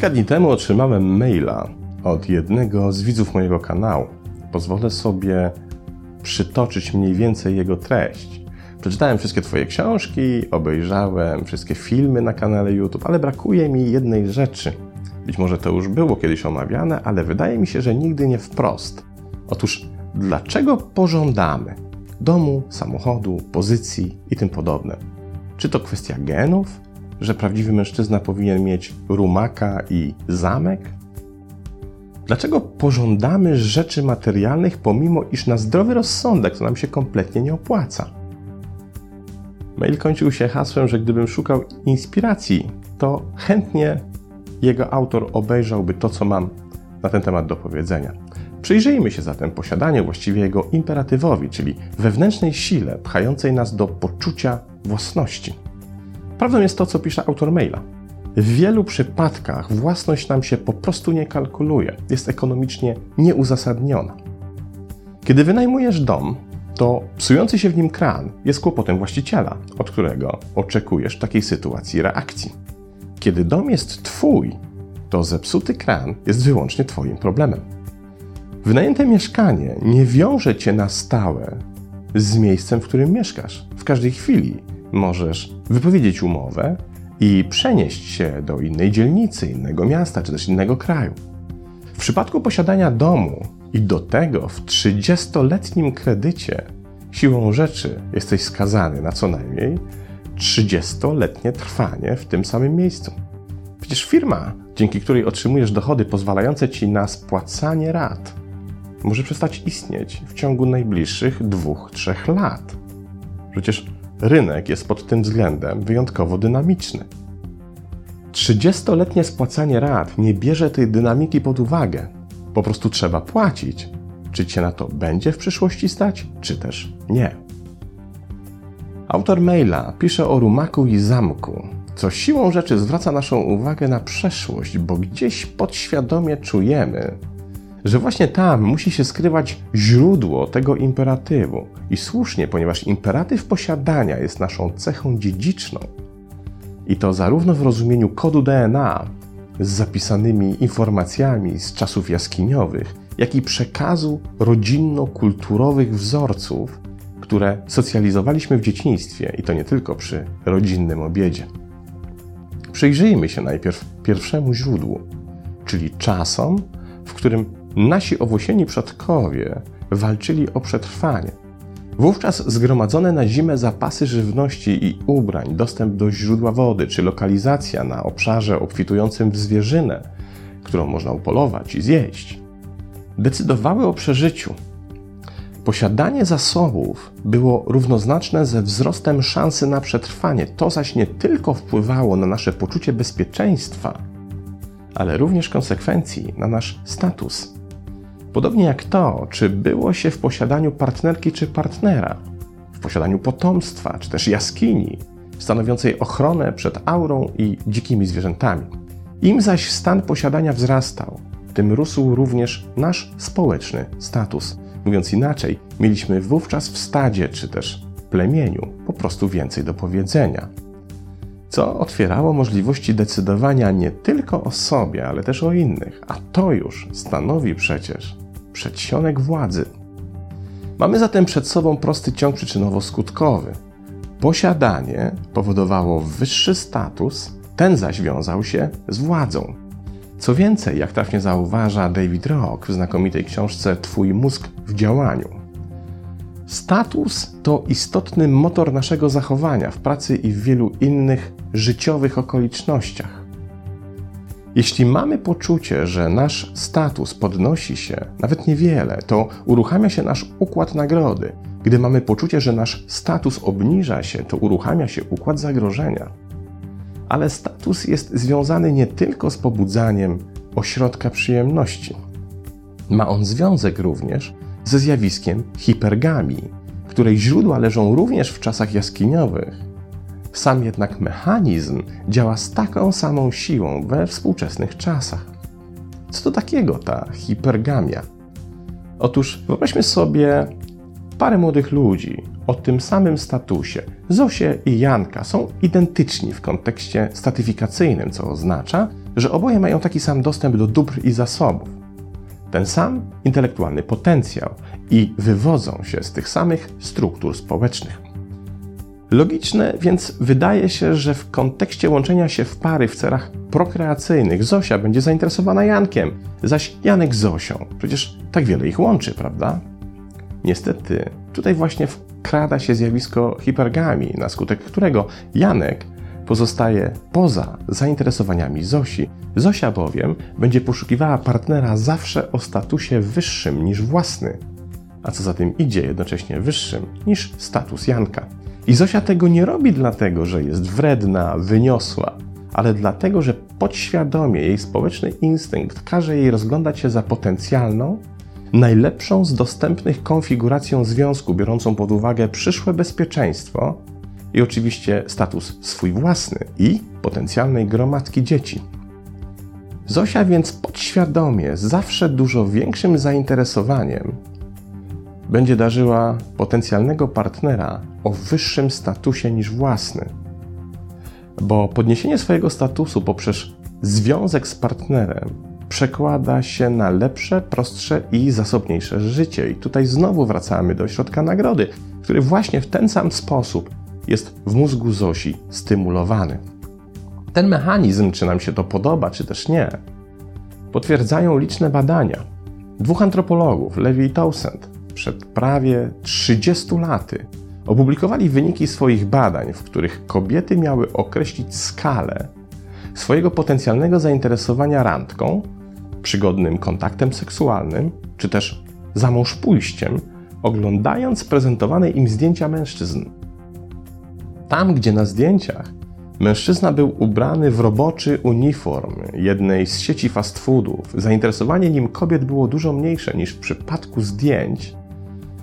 Kilka dni temu otrzymałem maila od jednego z widzów mojego kanału. Pozwolę sobie przytoczyć mniej więcej jego treść. Przeczytałem wszystkie Twoje książki, obejrzałem wszystkie filmy na kanale YouTube, ale brakuje mi jednej rzeczy. Być może to już było kiedyś omawiane, ale wydaje mi się, że nigdy nie wprost. Otóż, dlaczego pożądamy domu, samochodu, pozycji i tym podobne? Czy to kwestia genów, że prawdziwy mężczyzna powinien mieć rumaka i zamek? Dlaczego pożądamy rzeczy materialnych, pomimo iż na zdrowy rozsądek to nam się kompletnie nie opłaca? Mail kończył się hasłem, że gdybym szukał inspiracji, to chętnie jego autor obejrzałby to, co mam na ten temat do powiedzenia. Przyjrzyjmy się zatem posiadaniu, właściwie jego imperatywowi, czyli wewnętrznej sile pchającej nas do poczucia własności. Prawdą jest to, co pisze autor maila. W wielu przypadkach własność nam się po prostu nie kalkuluje, jest ekonomicznie nieuzasadniona. Kiedy wynajmujesz dom, to psujący się w nim kran jest kłopotem właściciela, od którego oczekujesz takiej sytuacji reakcji. Kiedy dom jest Twój, to zepsuty kran jest wyłącznie Twoim problemem. Wynajęte mieszkanie nie wiąże Cię na stałe z miejscem, w którym mieszkasz. W każdej chwili możesz wypowiedzieć umowę i przenieść się do innej dzielnicy, innego miasta czy też innego kraju. W przypadku posiadania domu i do tego w 30-letnim kredycie, siłą rzeczy jesteś skazany na co najmniej 30-letnie trwanie w tym samym miejscu. Przecież firma, dzięki której otrzymujesz dochody pozwalające ci na spłacanie rat, może przestać istnieć w ciągu najbliższych 2-3 lat. Przecież rynek jest pod tym względem wyjątkowo dynamiczny. 30-letnie spłacanie rat nie bierze tej dynamiki pod uwagę. Po prostu trzeba płacić. Czy cię na to będzie w przyszłości stać, czy też nie. Autor maila pisze o rumaku i zamku, co siłą rzeczy zwraca naszą uwagę na przeszłość, bo gdzieś podświadomie czujemy, że właśnie tam musi się skrywać źródło tego imperatywu. I słusznie, ponieważ imperatyw posiadania jest naszą cechą dziedziczną. I to zarówno w rozumieniu kodu DNA z zapisanymi informacjami z czasów jaskiniowych, jak i przekazu rodzinno-kulturowych wzorców, które socjalizowaliśmy w dzieciństwie i to nie tylko przy rodzinnym obiedzie. Przyjrzyjmy się najpierw pierwszemu źródłu, czyli czasom, w którym nasi owłosieni przodkowie walczyli o przetrwanie. Wówczas zgromadzone na zimę zapasy żywności i ubrań, dostęp do źródła wody czy lokalizacja na obszarze obfitującym w zwierzynę, którą można upolować i zjeść, decydowały o przeżyciu. Posiadanie zasobów było równoznaczne ze wzrostem szansy na przetrwanie. To zaś nie tylko wpływało na nasze poczucie bezpieczeństwa, ale również konsekwencji na nasz status. Podobnie jak to, czy było się w posiadaniu partnerki czy partnera, w posiadaniu potomstwa, czy też jaskini, stanowiącej ochronę przed aurą i dzikimi zwierzętami. Im zaś stan posiadania wzrastał, tym rósł również nasz społeczny status. Mówiąc inaczej, mieliśmy wówczas w stadzie czy też plemieniu po prostu więcej do powiedzenia. Co otwierało możliwości decydowania nie tylko o sobie, ale też o innych, a to już stanowi przecież przedsionek władzy. Mamy zatem przed sobą prosty ciąg przyczynowo-skutkowy. Posiadanie powodowało wyższy status, ten zaś wiązał się z władzą. Co więcej, jak trafnie zauważa David Rock w znakomitej książce Twój mózg w działaniu, status to istotny motor naszego zachowania w pracy i w wielu innych życiowych okolicznościach. Jeśli mamy poczucie, że nasz status podnosi się nawet niewiele, to uruchamia się nasz układ nagrody. Gdy mamy poczucie, że nasz status obniża się, to uruchamia się układ zagrożenia. Ale status jest związany nie tylko z pobudzaniem ośrodka przyjemności. Ma on związek również ze zjawiskiem hipergamii, której źródła leżą również w czasach jaskiniowych sam jednak mechanizm działa z taką samą siłą we współczesnych czasach. Co to takiego ta hipergamia? Otóż wyobraźmy sobie parę młodych ludzi o tym samym statusie. Zosie i Janka są identyczni w kontekście statyfikacyjnym, co oznacza, że oboje mają taki sam dostęp do dóbr i zasobów. Ten sam intelektualny potencjał i wywodzą się z tych samych struktur społecznych. Logiczne więc wydaje się, że w kontekście łączenia się w pary w celach prokreacyjnych Zosia będzie zainteresowana Jankiem, zaś Janek Zosią. Przecież tak wiele ich łączy, prawda? Niestety, tutaj właśnie wkrada się zjawisko hipergami, na skutek którego Janek pozostaje poza zainteresowaniami Zosi. Zosia bowiem będzie poszukiwała partnera zawsze o statusie wyższym niż własny, a co za tym idzie, jednocześnie wyższym niż status Janka. I Zosia tego nie robi dlatego, że jest wredna, wyniosła, ale dlatego, że podświadomie jej społeczny instynkt każe jej rozglądać się za potencjalną, najlepszą z dostępnych konfiguracją związku, biorącą pod uwagę przyszłe bezpieczeństwo i oczywiście status swój własny i potencjalnej gromadki dzieci. Zosia więc podświadomie, zawsze dużo większym zainteresowaniem będzie darzyła potencjalnego partnera o wyższym statusie niż własny. Bo podniesienie swojego statusu poprzez związek z partnerem przekłada się na lepsze, prostsze i zasobniejsze życie. I tutaj znowu wracamy do środka nagrody, który właśnie w ten sam sposób jest w mózgu Zosi stymulowany. Ten mechanizm, czy nam się to podoba, czy też nie, potwierdzają liczne badania. Dwóch antropologów, Levi i Towsend, przed prawie 30 laty opublikowali wyniki swoich badań, w których kobiety miały określić skalę swojego potencjalnego zainteresowania randką, przygodnym kontaktem seksualnym, czy też za mąż pójściem, oglądając prezentowane im zdjęcia mężczyzn. Tam, gdzie na zdjęciach mężczyzna był ubrany w roboczy uniform jednej z sieci fast foodów, zainteresowanie nim kobiet było dużo mniejsze niż w przypadku zdjęć,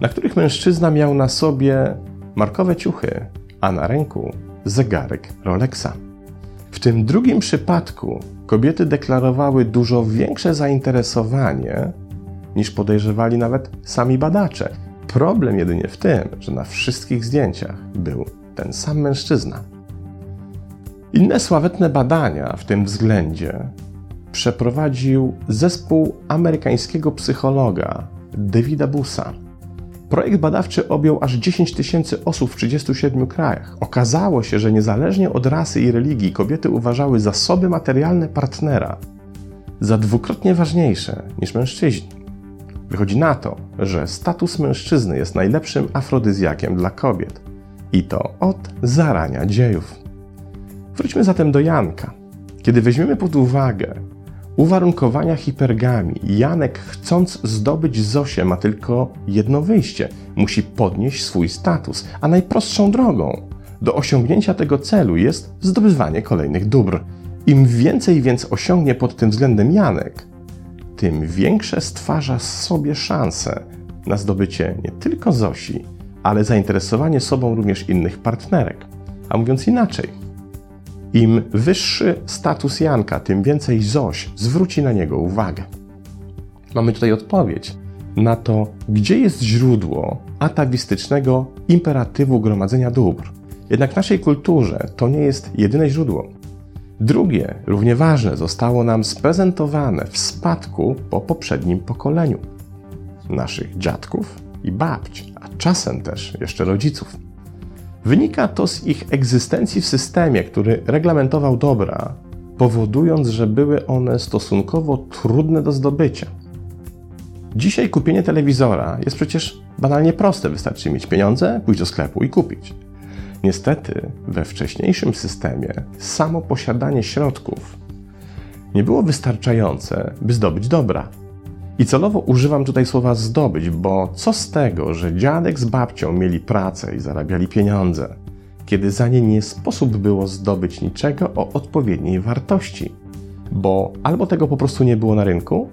na których mężczyzna miał na sobie markowe ciuchy, a na ręku zegarek Rolexa. W tym drugim przypadku kobiety deklarowały dużo większe zainteresowanie niż podejrzewali nawet sami badacze. Problem jedynie w tym, że na wszystkich zdjęciach był ten sam mężczyzna. Inne sławetne badania w tym względzie przeprowadził zespół amerykańskiego psychologa Davida Busa. Projekt badawczy objął aż 10 tysięcy osób w 37 krajach. Okazało się, że niezależnie od rasy i religii kobiety uważały zasoby materialne partnera za dwukrotnie ważniejsze niż mężczyźni. Wychodzi na to, że status mężczyzny jest najlepszym afrodyzjakiem dla kobiet. I to od zarania dziejów. Wróćmy zatem do Janka. Kiedy weźmiemy pod uwagę uwarunkowania hipergami, Janek chcąc zdobyć Zosię ma tylko jedno wyjście. Musi podnieść swój status, a najprostszą drogą do osiągnięcia tego celu jest zdobywanie kolejnych dóbr. Im więcej więc osiągnie pod tym względem Janek, tym większe stwarza sobie szanse na zdobycie nie tylko Zosi, ale zainteresowanie sobą również innych partnerek. A mówiąc inaczej, im wyższy status Janka, tym więcej Zoś zwróci na niego uwagę. Mamy tutaj odpowiedź na to, gdzie jest źródło atawistycznego imperatywu gromadzenia dóbr. Jednak w naszej kulturze to nie jest jedyne źródło. Drugie, równie ważne, zostało nam sprezentowane w spadku po poprzednim pokoleniu naszych dziadków i babć, a czasem też jeszcze rodziców. Wynika to z ich egzystencji w systemie, który reglamentował dobra, powodując, że były one stosunkowo trudne do zdobycia. Dzisiaj kupienie telewizora jest przecież banalnie proste, wystarczy mieć pieniądze, pójść do sklepu i kupić. Niestety, we wcześniejszym systemie samo posiadanie środków nie było wystarczające, by zdobyć dobra. I celowo używam tutaj słowa zdobyć, bo co z tego, że dziadek z babcią mieli pracę i zarabiali pieniądze, kiedy za nie nie sposób było zdobyć niczego o odpowiedniej wartości? Bo albo tego po prostu nie było na rynku,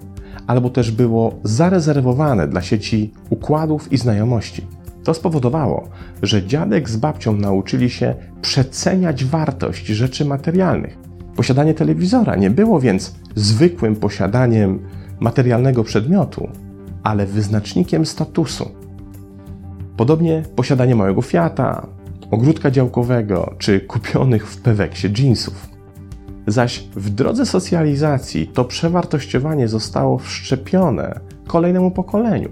albo też było zarezerwowane dla sieci układów i znajomości. To spowodowało, że dziadek z babcią nauczyli się przeceniać wartość rzeczy materialnych. Posiadanie telewizora nie było więc zwykłym posiadaniem materialnego przedmiotu, ale wyznacznikiem statusu. Podobnie posiadanie małego Fiata, ogródka działkowego czy kupionych w Peweksie jeansów. Zaś w drodze socjalizacji to przewartościowanie zostało wszczepione kolejnemu pokoleniu.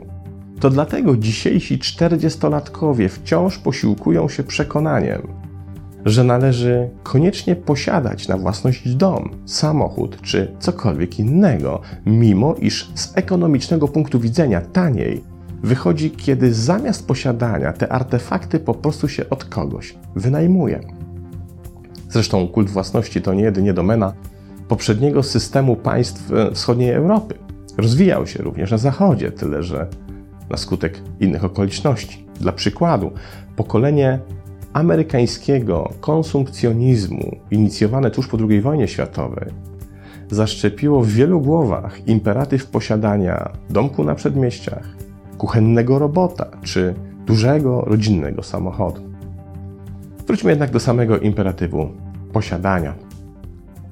To dlatego dzisiejsi czterdziestolatkowie wciąż posiłkują się przekonaniem, że należy koniecznie posiadać na własność dom, samochód czy cokolwiek innego, mimo iż z ekonomicznego punktu widzenia taniej wychodzi, kiedy zamiast posiadania te artefakty po prostu się od kogoś wynajmuje. Zresztą kult własności to nie jedynie domena poprzedniego systemu państw e, wschodniej Europy. Rozwijał się również na Zachodzie, tyle że na skutek innych okoliczności. Dla przykładu, pokolenie amerykańskiego konsumpcjonizmu, inicjowane tuż po II wojnie światowej, zaszczepiło w wielu głowach imperatyw posiadania domku na przedmieściach, kuchennego robota czy dużego rodzinnego samochodu. Wróćmy jednak do samego imperatywu posiadania.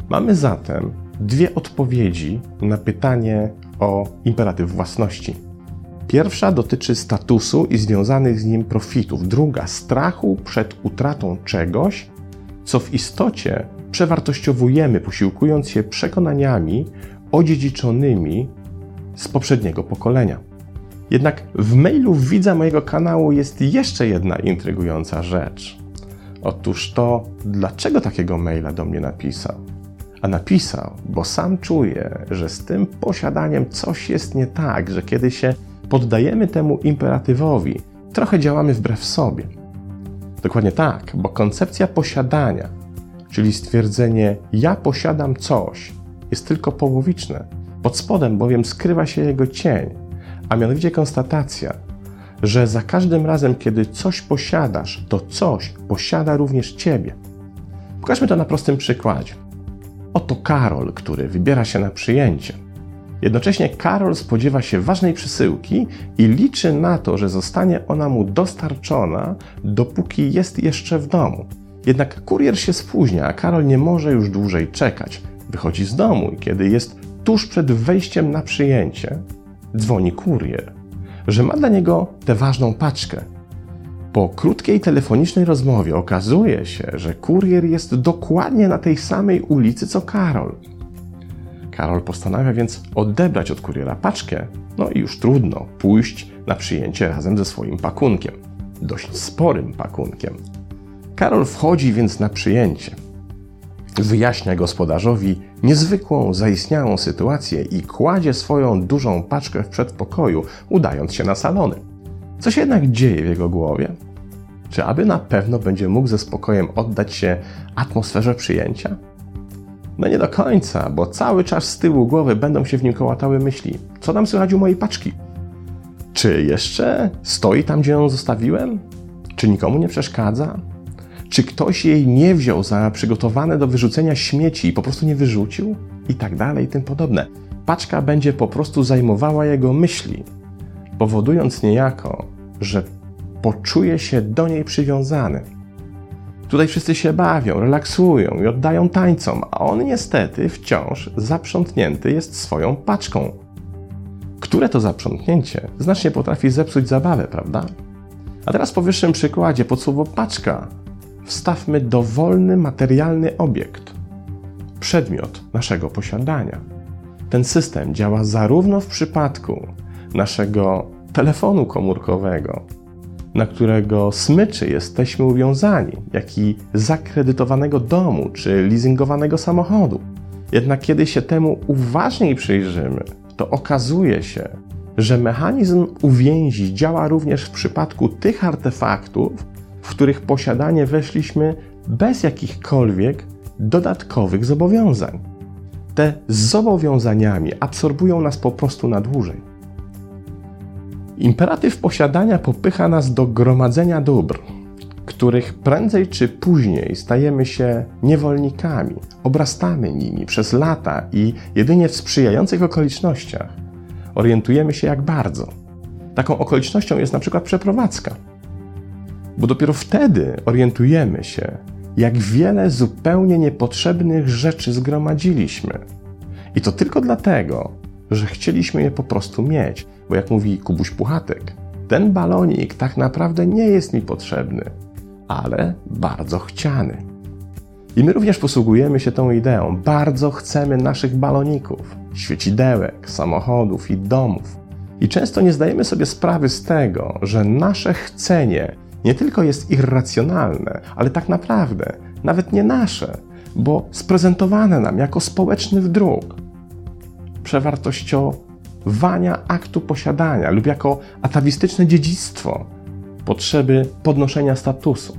Mamy zatem dwie odpowiedzi na pytanie o imperatyw własności. Pierwsza dotyczy statusu i związanych z nim profitów, druga strachu przed utratą czegoś, co w istocie przewartościowujemy, posiłkując się przekonaniami odziedziczonymi z poprzedniego pokolenia. Jednak w mailu widza mojego kanału jest jeszcze jedna intrygująca rzecz. Otóż to, dlaczego takiego maila do mnie napisał? A napisał, bo sam czuje, że z tym posiadaniem coś jest nie tak, że kiedy się poddajemy temu imperatywowi, trochę działamy wbrew sobie. Dokładnie tak, bo koncepcja posiadania, czyli stwierdzenie ja posiadam coś, jest tylko połowiczne. Pod spodem bowiem skrywa się jego cień, a mianowicie konstatacja, że za każdym razem, kiedy coś posiadasz, to coś posiada również ciebie. Pokażmy to na prostym przykładzie. Oto Karol, który wybiera się na przyjęcie. Jednocześnie Karol spodziewa się ważnej przesyłki i liczy na to, że zostanie ona mu dostarczona, dopóki jest jeszcze w domu. Jednak kurier się spóźnia, a Karol nie może już dłużej czekać. Wychodzi z domu i kiedy jest tuż przed wejściem na przyjęcie, dzwoni kurier, że ma dla niego tę ważną paczkę. Po krótkiej telefonicznej rozmowie okazuje się, że kurier jest dokładnie na tej samej ulicy co Karol. Karol postanawia więc odebrać od kuriera paczkę, no i już trudno pójść na przyjęcie razem ze swoim pakunkiem. Dość sporym pakunkiem. Karol wchodzi więc na przyjęcie. Wyjaśnia gospodarzowi niezwykłą, zaistniałą sytuację i kładzie swoją dużą paczkę w przedpokoju, udając się na salony. Co się jednak dzieje w jego głowie? Czy aby na pewno będzie mógł ze spokojem oddać się atmosferze przyjęcia? No nie do końca, bo cały czas z tyłu głowy będą się w nim kołatały myśli. Co tam słychać u mojej paczki? Czy jeszcze stoi tam, gdzie ją zostawiłem? Czy nikomu nie przeszkadza? Czy ktoś jej nie wziął za przygotowane do wyrzucenia śmieci i po prostu nie wyrzucił? I tak dalej, i tym podobne. Paczka będzie po prostu zajmowała jego myśli, powodując niejako, że poczuje się do niej przywiązany. Tutaj wszyscy się bawią, relaksują i oddają tańcom, a on niestety wciąż zaprzątnięty jest swoją paczką. Które to zaprzątnięcie znacznie potrafi zepsuć zabawę, prawda? A teraz po wyższym przykładzie pod słowo paczka wstawmy dowolny materialny obiekt, przedmiot naszego posiadania. Ten system działa zarówno w przypadku naszego telefonu komórkowego, na którego smyczy jesteśmy uwiązani, jak i zakredytowanego domu czy leasingowanego samochodu. Jednak kiedy się temu uważniej przyjrzymy, to okazuje się, że mechanizm uwięzi działa również w przypadku tych artefaktów, w których posiadanie weszliśmy bez jakichkolwiek dodatkowych zobowiązań. Te zobowiązaniami absorbują nas po prostu na dłużej. Imperatyw posiadania popycha nas do gromadzenia dóbr, których prędzej czy później stajemy się niewolnikami, obrastamy nimi przez lata i jedynie w sprzyjających okolicznościach orientujemy się jak bardzo. Taką okolicznością jest na przykład przeprowadzka, bo dopiero wtedy orientujemy się, jak wiele zupełnie niepotrzebnych rzeczy zgromadziliśmy. I to tylko dlatego, że chcieliśmy je po prostu mieć, Bo jak mówi Kubuś Puchatek, ten balonik tak naprawdę nie jest mi potrzebny, ale bardzo chciany. I my również posługujemy się tą ideą. Bardzo chcemy naszych baloników, świecidełek, samochodów i domów. I często nie zdajemy sobie sprawy z tego, że nasze chcenie nie tylko jest irracjonalne, ale tak naprawdę nawet nie nasze, bo sprezentowane nam jako społeczny wdruk. Przewartościowania aktu posiadania lub jako atawistyczne dziedzictwo potrzeby podnoszenia statusu.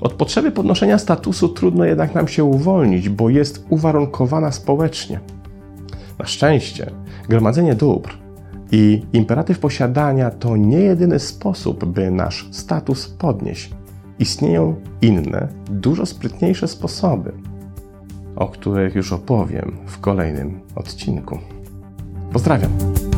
Od potrzeby podnoszenia statusu trudno jednak nam się uwolnić, bo jest uwarunkowana społecznie. Na szczęście, gromadzenie dóbr i imperatyw posiadania to nie jedyny sposób, by nasz status podnieść. Istnieją inne, dużo sprytniejsze sposoby, o których już opowiem w kolejnym odcinku. Pozdrawiam!